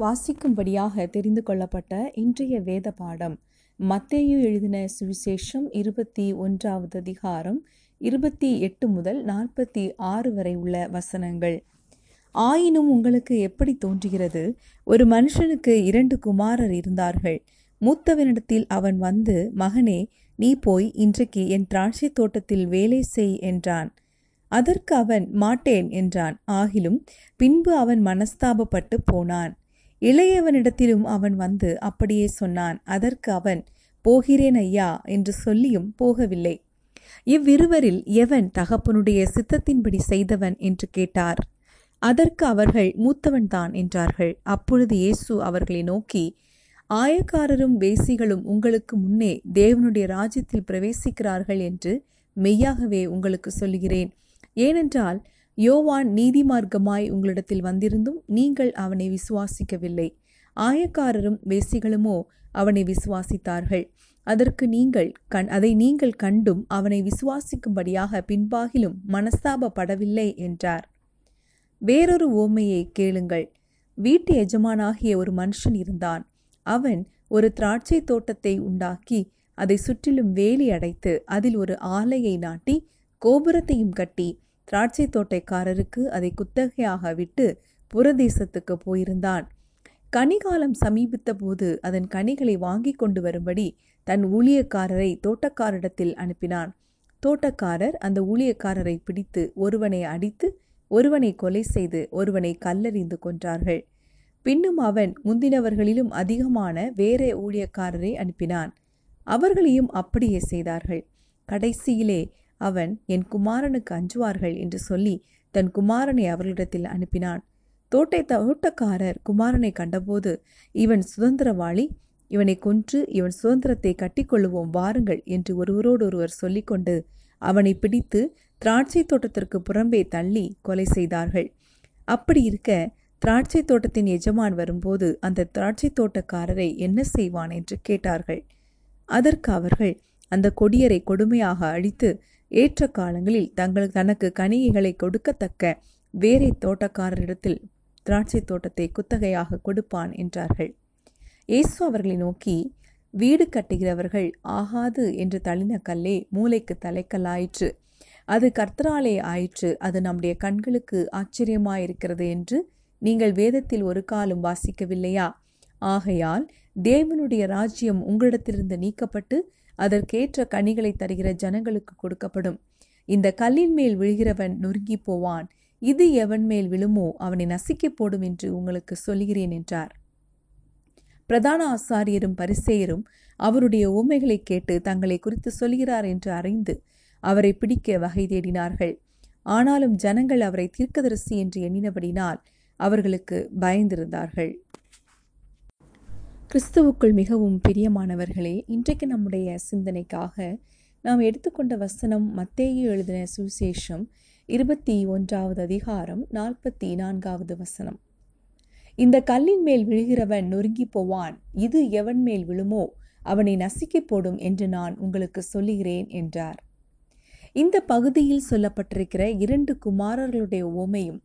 வாசிக்கும்படியாக தெரிந்து கொள்ளப்பட்ட இன்றைய வேத பாடம். மத்தேயு எழுதின சுவிசேஷம் இருபத்தி ஒன்றாவது அதிகாரம் இருபத்தி எட்டு முதல் நாற்பத்தி ஆறு வரை உள்ள வசனங்கள். ஆயினும் உங்களுக்கு எப்படி தோன்றுகிறது? ஒரு மனுஷனுக்கு இரண்டு குமாரர் இருந்தார்கள். மூத்தவனிடத்தில் அவன் வந்து மகனே நீ போய் இன்றைக்கு என் திராட்சை தோட்டத்தில் வேலை செய் என்றான். அதற்கு அவன் மாட்டேன் என்றான். ஆகிலும் பின்பு அவன் மனஸ்தாபப்பட்டு போனான். இளையவனிடத்திலும் அவன் வந்து அப்படியே சொன்னான் அதற்கு அவன் போகிறேன் ஐயா என்று சொல்லியும் போகவில்லை. இவ்விருவரில் எவன் தகப்பனுடைய சித்தத்தின்படி செய்தவன் என்று கேட்டார். அதற்கு அவர்கள் மூத்தவன்தான் என்றார்கள். அப்பொழுது இயேசு அவர்களை நோக்கி ஆயக்காரரும் வேசிகளும் உங்களுக்கு முன்னே தேவனுடைய ராஜ்யத்தில் பிரவேசிக்கிறார்கள் என்று மெய்யாகவே உங்களுக்கு சொல்கிறேன் ஏனென்றால் யோவான் நீதிமார்க்கமாய் உங்களிடத்தில் வந்திருந்தும் நீங்கள் அவனை விசுவாசிக்கவில்லை. ஆயக்காரரும் வேசிகளுமோ அவனை விசுவாசித்தார்கள். அதற்கு நீங்கள் கண் அதை நீங்கள் கண்டும் அவனை விசுவாசிக்கும்படியாக பின்பாகிலும் மனஸ்தாபப்படவில்லை என்றார். வேறொரு ஓமையை கேளுங்கள். வீட்டு எஜமானாகிய ஒரு மனுஷன் இருந்தான். அவன் ஒரு திராட்சை தோட்டத்தை உண்டாக்கி அதை சுற்றிலும் வேலி அடைத்து அதில் ஒரு ஆலையை நாட்டி கோபுரத்தையும் கட்டி திராட்சை தோட்டைக்காரருக்கு அதை குத்தகையாக விட்டு புறதேசத்துக்கு போயிருந்தான். கனிகாலம் சமீபித்த போது அதன் கனிகளை வாங்கி கொண்டு வரும்படி தன் ஊழியக்காரரை தோட்டக்காரிடத்தில் அனுப்பினான். தோட்டக்காரர் அந்த ஊழியக்காரரை பிடித்து ஒருவனை அடித்து ஒருவனை கொலை செய்து ஒருவனை கல்லறிந்து கொன்றார்கள். பின்னும் அவன் முந்தினவர்களிலும் அதிகமான வேற ஊழியக்காரரை அனுப்பினான். அவர்களையும் அப்படியே செய்தார்கள். கடைசியிலே அவன் என் குமாரனுக்கு அஞ்சுவார்கள் என்று சொல்லி தன் குமாரனை அவர்களிடத்தில் அனுப்பினான். தோட்டை தோட்டக்காரர் குமாரனை கண்டபோது இவன் சுதந்திரவாளி இவனை கொன்று இவன் சுதந்திரத்தை கட்டிக்கொள்ளுவோம் வாருங்கள் என்று ஒருவரோடொருவர் சொல்லிக்கொண்டு அவனை பிடித்து திராட்சை தோட்டத்திற்கு புறம்பே தள்ளி கொலை செய்தார்கள். அப்படி இருக்க திராட்சை தோட்டத்தின் எஜமான் வரும்போது அந்த திராட்சை தோட்டக்காரரை என்ன செய்வான் என்று கேட்டார்கள். அதற்கு அவர்கள் அந்த கொடியரை கொடுமையாக அழித்து ஏற்ற காலங்களில் தங்கள் தனக்கு கனிகைகளை கொடுக்கத்தக்க வேறே தோட்டக்காரரிடத்தில் திராட்சை தோட்டத்தை குத்தகையாக கொடுப்பான் என்றார்கள். இயேசு அவர்களை நோக்கி வீடு கட்டுகிறவர்கள் ஆகாது என்று தள்ளின கல்லே மூளைக்கு தலைக்கல்லாயிற்று. அது கர்த்தராலே ஆயிற்று. அது நம்முடைய கண்களுக்கு ஆச்சரியமாயிருக்கிறது என்று நீங்கள் வேதத்தில் ஒரு காலம் வாசிக்கவில்லையா? ஆகையால் தேவனுடைய ராஜ்யம் உங்களிடத்திலிருந்து நீக்கப்பட்டு அதற்கேற்ற கனிகளை தருகிற ஜனங்களுக்கு கொடுக்கப்படும். இந்த கல்லின் மேல் விழுகிறவன் நொறுங்கி போவான். இது எவன் மேல் விழுமோ அவனை நசுக்கி போடும் என்று உங்களுக்கு சொல்கிறேன் என்றார். பிரதான ஆசாரியரும் பரிசேயரும் அவருடைய உண்மைகளை கேட்டு தங்களை குறித்து சொல்கிறார் என்று அறிந்து அவரை பிடிக்க வகை தேடினார்கள். ஆனாலும் ஜனங்கள் அவரை தீர்க்கதரிசி என்று எண்ணினபடினால் அவர்களுக்கு பயந்திருந்தார்கள். கிறிஸ்துவுக்குள் மிகவும் பிரியமானவர்களே இன்றைக்கு நம்முடைய சிந்தனைக்காக நாம் எடுத்துக்கொண்ட வசனம் மத்தேயு எழுதின சுவிசேஷம் இருபத்தி ஒன்றாவது அதிகாரம் நாற்பத்தி நான்காவது வசனம். இந்த கல்லின் மேல் விழுகிறவன் நொறுங்கி போவான் இது எவன் மேல் விழுமோ அவனை நசுக்கி போடும் என்று நான் உங்களுக்கு சொல்லுகிறேன் என்றார். இந்த பகுதியில் சொல்லப்பட்டிருக்கிற இரண்டு குமாரர்களுடைய ஓமையும்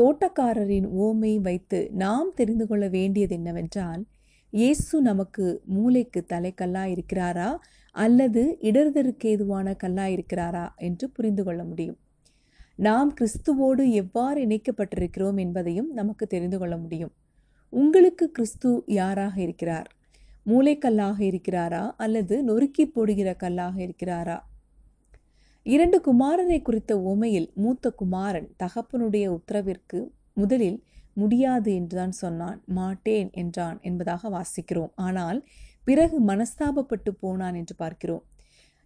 தோட்டக்காரரின் ஓமை வைத்து நாம் தெரிந்து கொள்ள வேண்டியது என்னவென்றால் இயேசு நமக்கு மூளைக்கு தலைக்கல்லாக இருக்கிறாரா? அல்லது இடர்தருக்கு ஏதுவான கல்லா இருக்கிறாரா? என்று புரிந்து கொள்ள முடியும். நாம் கிறிஸ்துவோடு எவ்வாறு இணைக்கப்பட்டிருக்கிறோம் என்பதையும் நமக்கு தெரிந்து கொள்ள முடியும். உங்களுக்கு கிறிஸ்து யாராக இருக்கிறார்? மூளைக்கல்லாக இருக்கிறாரா? அல்லது நொறுக்கி போடுகிற கல்லாக இருக்கிறாரா? இரண்டு குமாரனை குறித்த உமையில் மூத்த குமாரன் தகப்பனுடைய உத்தரவிற்கு முதலில் முடியாது என்றுதான் சொன்னான். மாட்டேன் என்றான் என்பதாக வாசிக்கிறோம். ஆனால் பிறகு மனஸ்தாபப்பட்டு போனான் என்று பார்க்கிறோம்.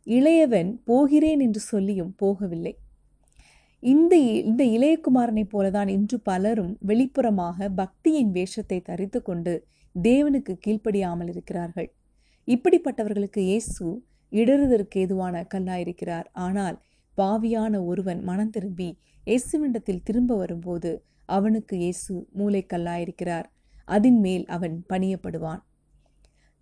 இளையவன் போகிறேன் என்று சொல்லியும் போகவில்லை. இந்த இந்த இளையகுமாரனைப் போலதான் இன்று பலரும் வெளிப்புறமாக பக்தியின் வேஷத்தை தரித்து கொண்டு தேவனுக்கு கீழ்ப்படியாமல் இருக்கிறார்கள். இப்படிப்பட்டவர்களுக்கு இயேசு இடறுதற்கு ஏதுவான கல்லாயிருக்கிறார். ஆனால் பாவியான ஒருவன் மனம் திரும்பி இயேசுவிண்டத்தில் திரும்ப வரும்போது அவனுக்கு இயேசு மூளைக்கல்லாயிருக்கிறார். அதன் மேல் அவன் பணியப்படுவான்.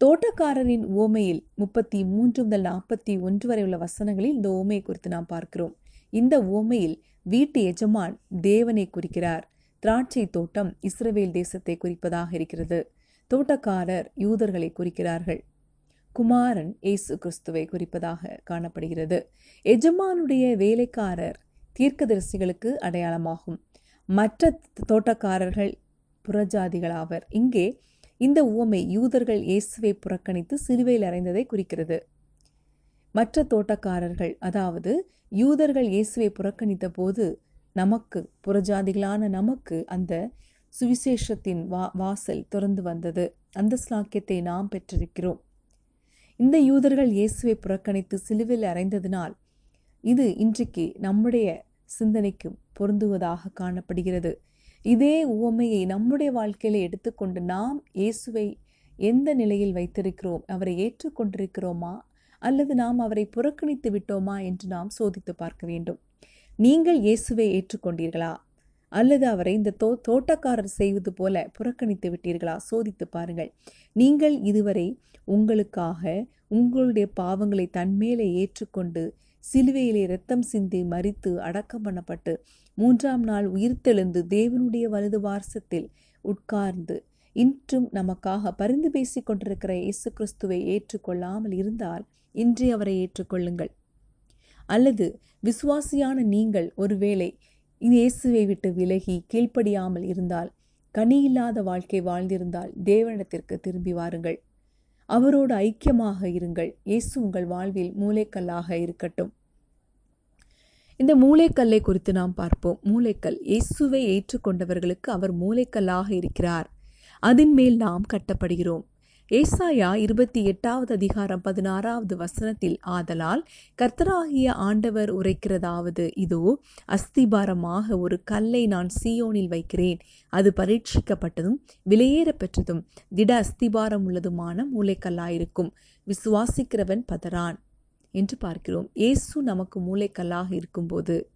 தோட்டக்காரரின் ஓமையில் முப்பத்தி மூன்று முதல் நாற்பத்தி ஒன்று வரை உள்ள வசனங்களில் இந்த ஓமையை குறித்து நாம் பார்க்கிறோம். இந்த ஓமையில் வீட்டு எஜமான் தேவனை குறிக்கிறார். திராட்சை தோட்டம் இஸ்ரவேல் தேசத்தை குறிப்பதாக இருக்கிறது. தோட்டக்காரர் யூதர்களை குறிக்கிறார்கள். குமாரன் இயேசு கிறிஸ்துவை குறிப்பதாக காணப்படுகிறது. எஜமானுடைய வேலைக்காரர் தீர்க்கதரிசிகளுக்கு அடையாளமாகும். மற்ற தோட்டக்காரர்கள் புறஜாதிகளாவர். இங்கே இந்த உவமை யூதர்கள் இயேசுவை புறக்கணித்து சிலுவையில் அறைந்ததை குறிக்கிறது. மற்ற தோட்டக்காரர்கள் அதாவது யூதர்கள் இயேசுவை புறக்கணித்த போது நமக்கு புறஜாதிகளான நமக்கு அந்த சுவிசேஷத்தின் வா வாசல் திறந்து வந்தது. அந்த ஸ்லாக்கியத்தை நாம் பெற்றிருக்கிறோம். இந்த யூதர்கள் இயேசுவை புறக்கணித்து சிலுவில் அறைந்ததினால் இது இன்றைக்கு நம்முடைய சிந்தனைக்கும் பொருந்துவதாக காணப்படுகிறது. இதே உவமையை நம்முடைய வாழ்க்கையில் எடுத்துக்கொண்டு நாம் இயேசுவை எந்த நிலையில் வைத்திருக்கிறோம்? அவரை ஏற்றுக்கொண்டிருக்கிறோமா? அல்லது நாம் அவரை புறக்கணித்து விட்டோமா என்று நாம் சோதித்து பார்க்க வேண்டும். நீங்கள் இயேசுவை ஏற்றுக்கொண்டீர்களா? அல்லது அவரை இந்த தோ தோட்டக்காரர் செய்வது போல புறக்கணித்து விட்டீர்களா? சோதித்து பாருங்கள். நீங்கள் இதுவரை உங்களுக்காக உங்களுடைய பாவங்களை தன்மேலே ஏற்றுக்கொண்டு சிலுவையிலே இரத்தம் சிந்தி மறித்து அடக்கம் பண்ணப்பட்டு மூன்றாம் நாள் உயிர்த்தெழுந்து தேவனுடைய வலது வாரசத்தில் உட்கார்ந்து இன்றும் நமக்காக பரிந்து பேசிக் கொண்டிருக்கிற இயேசு கிறிஸ்துவை ஏற்றுக்கொள்ளாமல் இருந்தால் இன்றே அவரை ஏற்றுக்கொள்ளுங்கள். அல்லது விசுவாசியான நீங்கள் ஒருவேளை இயேசுவை விட்டு விலகி கீழ்ப்படியாமல் இருந்தால் கனியில்லாத வாழ்க்கை வாழ்ந்திருந்தால் தேவனிடத்திற்கு திரும்பி வாருங்கள். அவரோடு ஐக்கியமாக இருங்கள். இயேசு உங்கள் வாழ்வில் மூளைக்கல்லாக இருக்கட்டும். இந்த மூளைக்கல்லை குறித்து நாம் பார்ப்போம். மூளைக்கல் இயேசுவை ஏற்றுக்கொண்டவர்களுக்கு அவர் மூளைக்கல்லாக இருக்கிறார். அதன் மேல் நாம் கட்டப்படுகிறோம். ஏசாயா இருபத்தி எட்டாவது அதிகாரம் பதினாறாவது வசனத்தில் ஆதலால் கர்த்தராகிய ஆண்டவர் உரைக்கிறதாவது இதோ அஸ்திபாரமாக ஒரு கல்லை நான் சீயோனில் வைக்கிறேன். அது பரீட்சிக்கப்பட்டதும் விலையேற பெற்றதும் திட அஸ்திபாரம் உள்ளதுமான மூளைக்கல்லாயிருக்கும். விசுவாசிக்கிறவன் பதறான். என்று பார்க்கிறோம். இயேசு நமக்கு மூளைக்கல்லாக இருக்கும்போது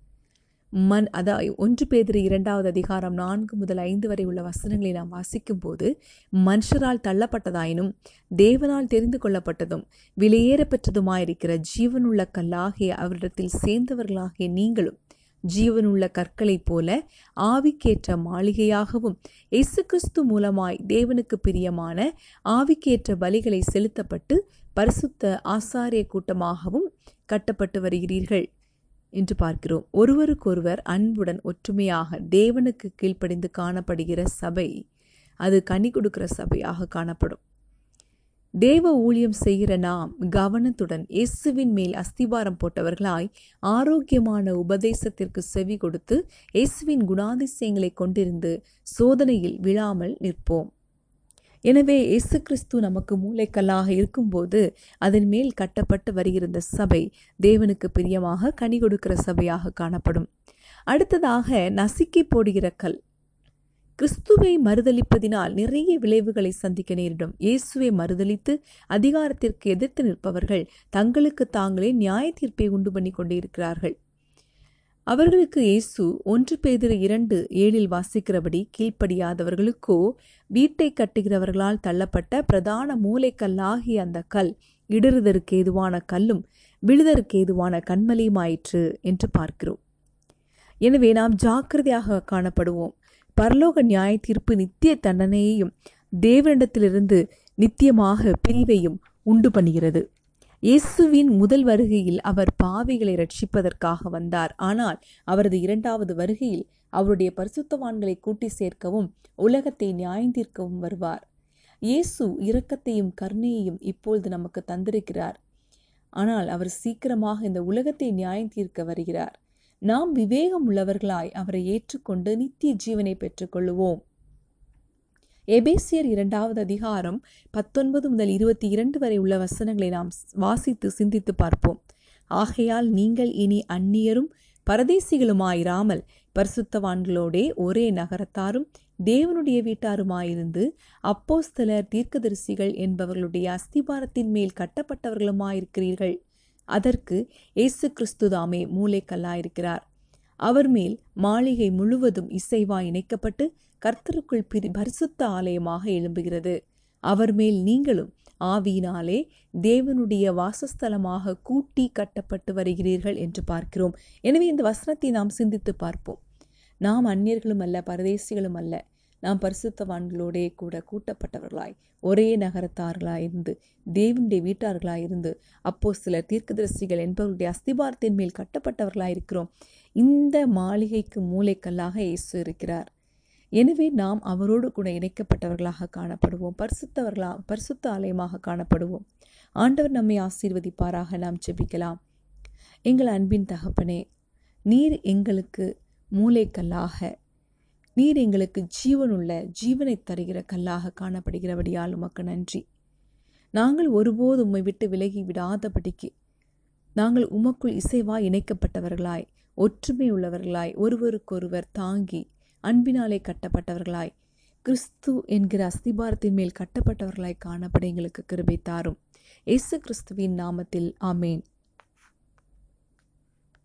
மண் அதா ஒன்று பேதிரி இரண்டாவது அதிகாரம் நான்கு முதல் ஐந்து வரை உள்ள வசனங்களை நாம் வாசிக்கும் போது மனுஷரால் தள்ளப்பட்டதாயினும் தேவனால் தெரிந்து கொள்ளப்பட்டதும் விலையேறப்பெற்றதுமாயிருக்கிற ஜீவனுள்ள கல்லாகிய அவரிடத்தில் சேர்ந்தவர்களாகிய நீங்களும் ஜீவனுள்ள கற்களைப் போல ஆவிக்கேற்ற மாளிகையாகவும் இயேசு கிறிஸ்து மூலமாய் தேவனுக்கு பிரியமான ஆவிக்கேற்ற பலிகளை செலுத்தப்பட்டு பரிசுத்த ஆசாரிய கூட்டமாகவும் கட்டப்பட்டு வருகிறீர்கள். என்று பார்க்கிறோம். ஒருவருக்கொருவர் அன்புடன் ஒற்றுமையாக தேவனுக்கு கீழ்ப்படிந்து காணப்படுகிற சபை அது கனி கொடுக்கிற சபையாக காணப்படும். தேவ ஊழியம் செய்கிற நாம் கவனத்துடன் இயேசுவின் மேல் அஸ்திபாரம் போட்டவர்களாய் ஆரோக்கியமான உபதேசத்திற்கு செவி கொடுத்து இயேசுவின் குணாதிசயங்களை கொண்டிருந்து சோதனையில் விழாமல் நிற்போம். எனவே இயேசு கிறிஸ்து நமக்கு மூளைக்கல்லாக இருக்கும்போது அதன் மேல் கட்டப்பட்டு வருகிற சபை தேவனுக்கு பிரியமாக கனி கொடுக்கிற சபையாக காணப்படும். அடுத்ததாக நசுக்கி போடுகிற கல். கிறிஸ்துவை மறுதளிப்பதினால் நிறைய விளைவுகளை சந்திக்க நேரிடும். இயேசுவை மறுதளித்து அதிகாரத்திற்கு எதிர்த்து நிற்பவர்கள் தங்களுக்கு தாங்களே நியாய தீர்ப்பை உண்டு பண்ணி கொண்டிருக்கிறார்கள். அவர்களுக்கு இயேசு ஒன்று பேதிர இரண்டு ஏழில் வாசிக்கிறபடி கீழ்ப்படியாதவர்களுக்கோ வீட்டை கட்டுகிறவர்களால் தள்ளப்பட்ட பிரதான மூளைக்கல்லாகிய அந்த கல் இடறுதற்கு ஏதுவான கல்லும் விழுதற்கு ஏதுவான கண்மலையுமாயிற்று என்று பார்க்கிறோம். எனவே நாம் ஜாக்கிரதையாக காணப்படுவோம். பரலோக நியாய தீர்ப்பு நித்திய தண்டனையையும் தேவனிடத்திலிருந்து நித்தியமாக பிரிவையும் உண்டு பண்ணுகிறது. இயேசுவின் முதல் வருகையில் அவர் பாவிகளை ரட்சிப்பதற்காக வந்தார். ஆனால் அவரது இரண்டாவது வருகையில் அவருடைய பரிசுத்தவான்களை கூட்டி சேர்க்கவும் உலகத்தை நியாயந்தீர்க்கவும் வருவார். இயேசு இரக்கத்தையும் கருணையையும் இப்பொழுது நமக்கு தந்திருக்கிறார். ஆனால் அவர் சீக்கிரமாக இந்த உலகத்தை நியாயம் தீர்க்க வருகிறார். நாம் விவேகம் உள்ளவர்களாய் அவரை ஏற்றுக்கொண்டு நித்திய ஜீவனை பெற்றுக்கொள்ளுவோம். எபேசியர் இரண்டாவது அதிகாரம் பத்தொன்பது முதல் இருபத்தி இரண்டு வரை உள்ள வசனங்களை நாம் வாசித்து சிந்தித்து பார்ப்போம். ஆகையால் நீங்கள் இனி அந்நியரும் பரதேசிகளுமாயிராமல் பரிசுத்தவான்களோடே ஒரே நகரத்தாரும் தேவனுடைய வீட்டாருமாயிருந்து அப்போஸ்தலர் தீர்க்கதரிசிகள் என்பவர்களுடைய அஸ்திபாரத்தின் மேல் கட்டப்பட்டவர்களுமாயிருக்கிறீர்கள். அதற்கு இயேசு கிறிஸ்துதாமே மூளைக்கல்லாயிருக்கிறார் அவர் மேல் மாளிகை முழுவதும் இசைவாய் இணைக்கப்பட்டு கர்த்தருக்குள் பிரி பரிசுத்த ஆலயமாக எழும்புகிறது. அவர் மேல் நீங்களும் ஆவியினாலே தேவனுடைய வாசஸ்தலமாக கூட்டி கட்டப்பட்டு வருகிறீர்கள் என்று பார்க்கிறோம். எனவே இந்த வசனத்தை நாம் சிந்தித்து பார்ப்போம். நாம் அந்நியர்களும் அல்ல பரதேசிகளும் அல்ல. நாம் பரிசுத்தவான்களோடே கூட கூட்டப்பட்டவர்களாய் ஒரே நகரத்தார்களாய் இருந்து தேவனுடைய வீட்டார்களாய் இருந்து அப்போ சிலர் தீர்க்கதரிசிகள் என்பவருடைய அஸ்திபாரத்தின் மேல் கட்டப்பட்டவர்களாய் இருக்கிறோம். இந்த மாளிகைக்கு மூளைக்கல்லாக இயேசு இருக்கிறார். எனவே நாம் அவரோடு கூட இணைக்கப்பட்டவர்களாக காணப்படுவோம். பரிசுத்தவர்களா பரிசுத்த ஆலயமாக காணப்படுவோம். ஆண்டவர் நம்மை ஆசீர்வதிப்பாராக. நாம் ஜெபிக்கலாம். எங்கள் அன்பின் தகப்பனே நீர் எங்களுக்கு மூளைக்கல்லாக நீர் எங்களுக்கு ஜீவனுள்ள ஜீவனை தருகிற கல்லாக காணப்படுகிறபடியால் உமக்கு நன்றி. நாங்கள் ஒருபோது உம்மை விட்டு விலகி விடாதபடிக்கு நாங்கள் உமக்குள் இசைவாய் இணைக்கப்பட்டவர்களாய் ஒற்றுமை உள்ளவர்களாய் ஒருவருக்கொருவர் தாங்கி அன்பினாலே கட்டப்பட்டவர்களாய். கிறிஸ்து என்கிற அஸ்திபாரத்தின் மேல் கட்டப்பட்டவர்களாய் காணப்பட எங்களுக்கு கிருபை தாரும். இயேசு கிறிஸ்துவின் நாமத்தில் ஆமேன்.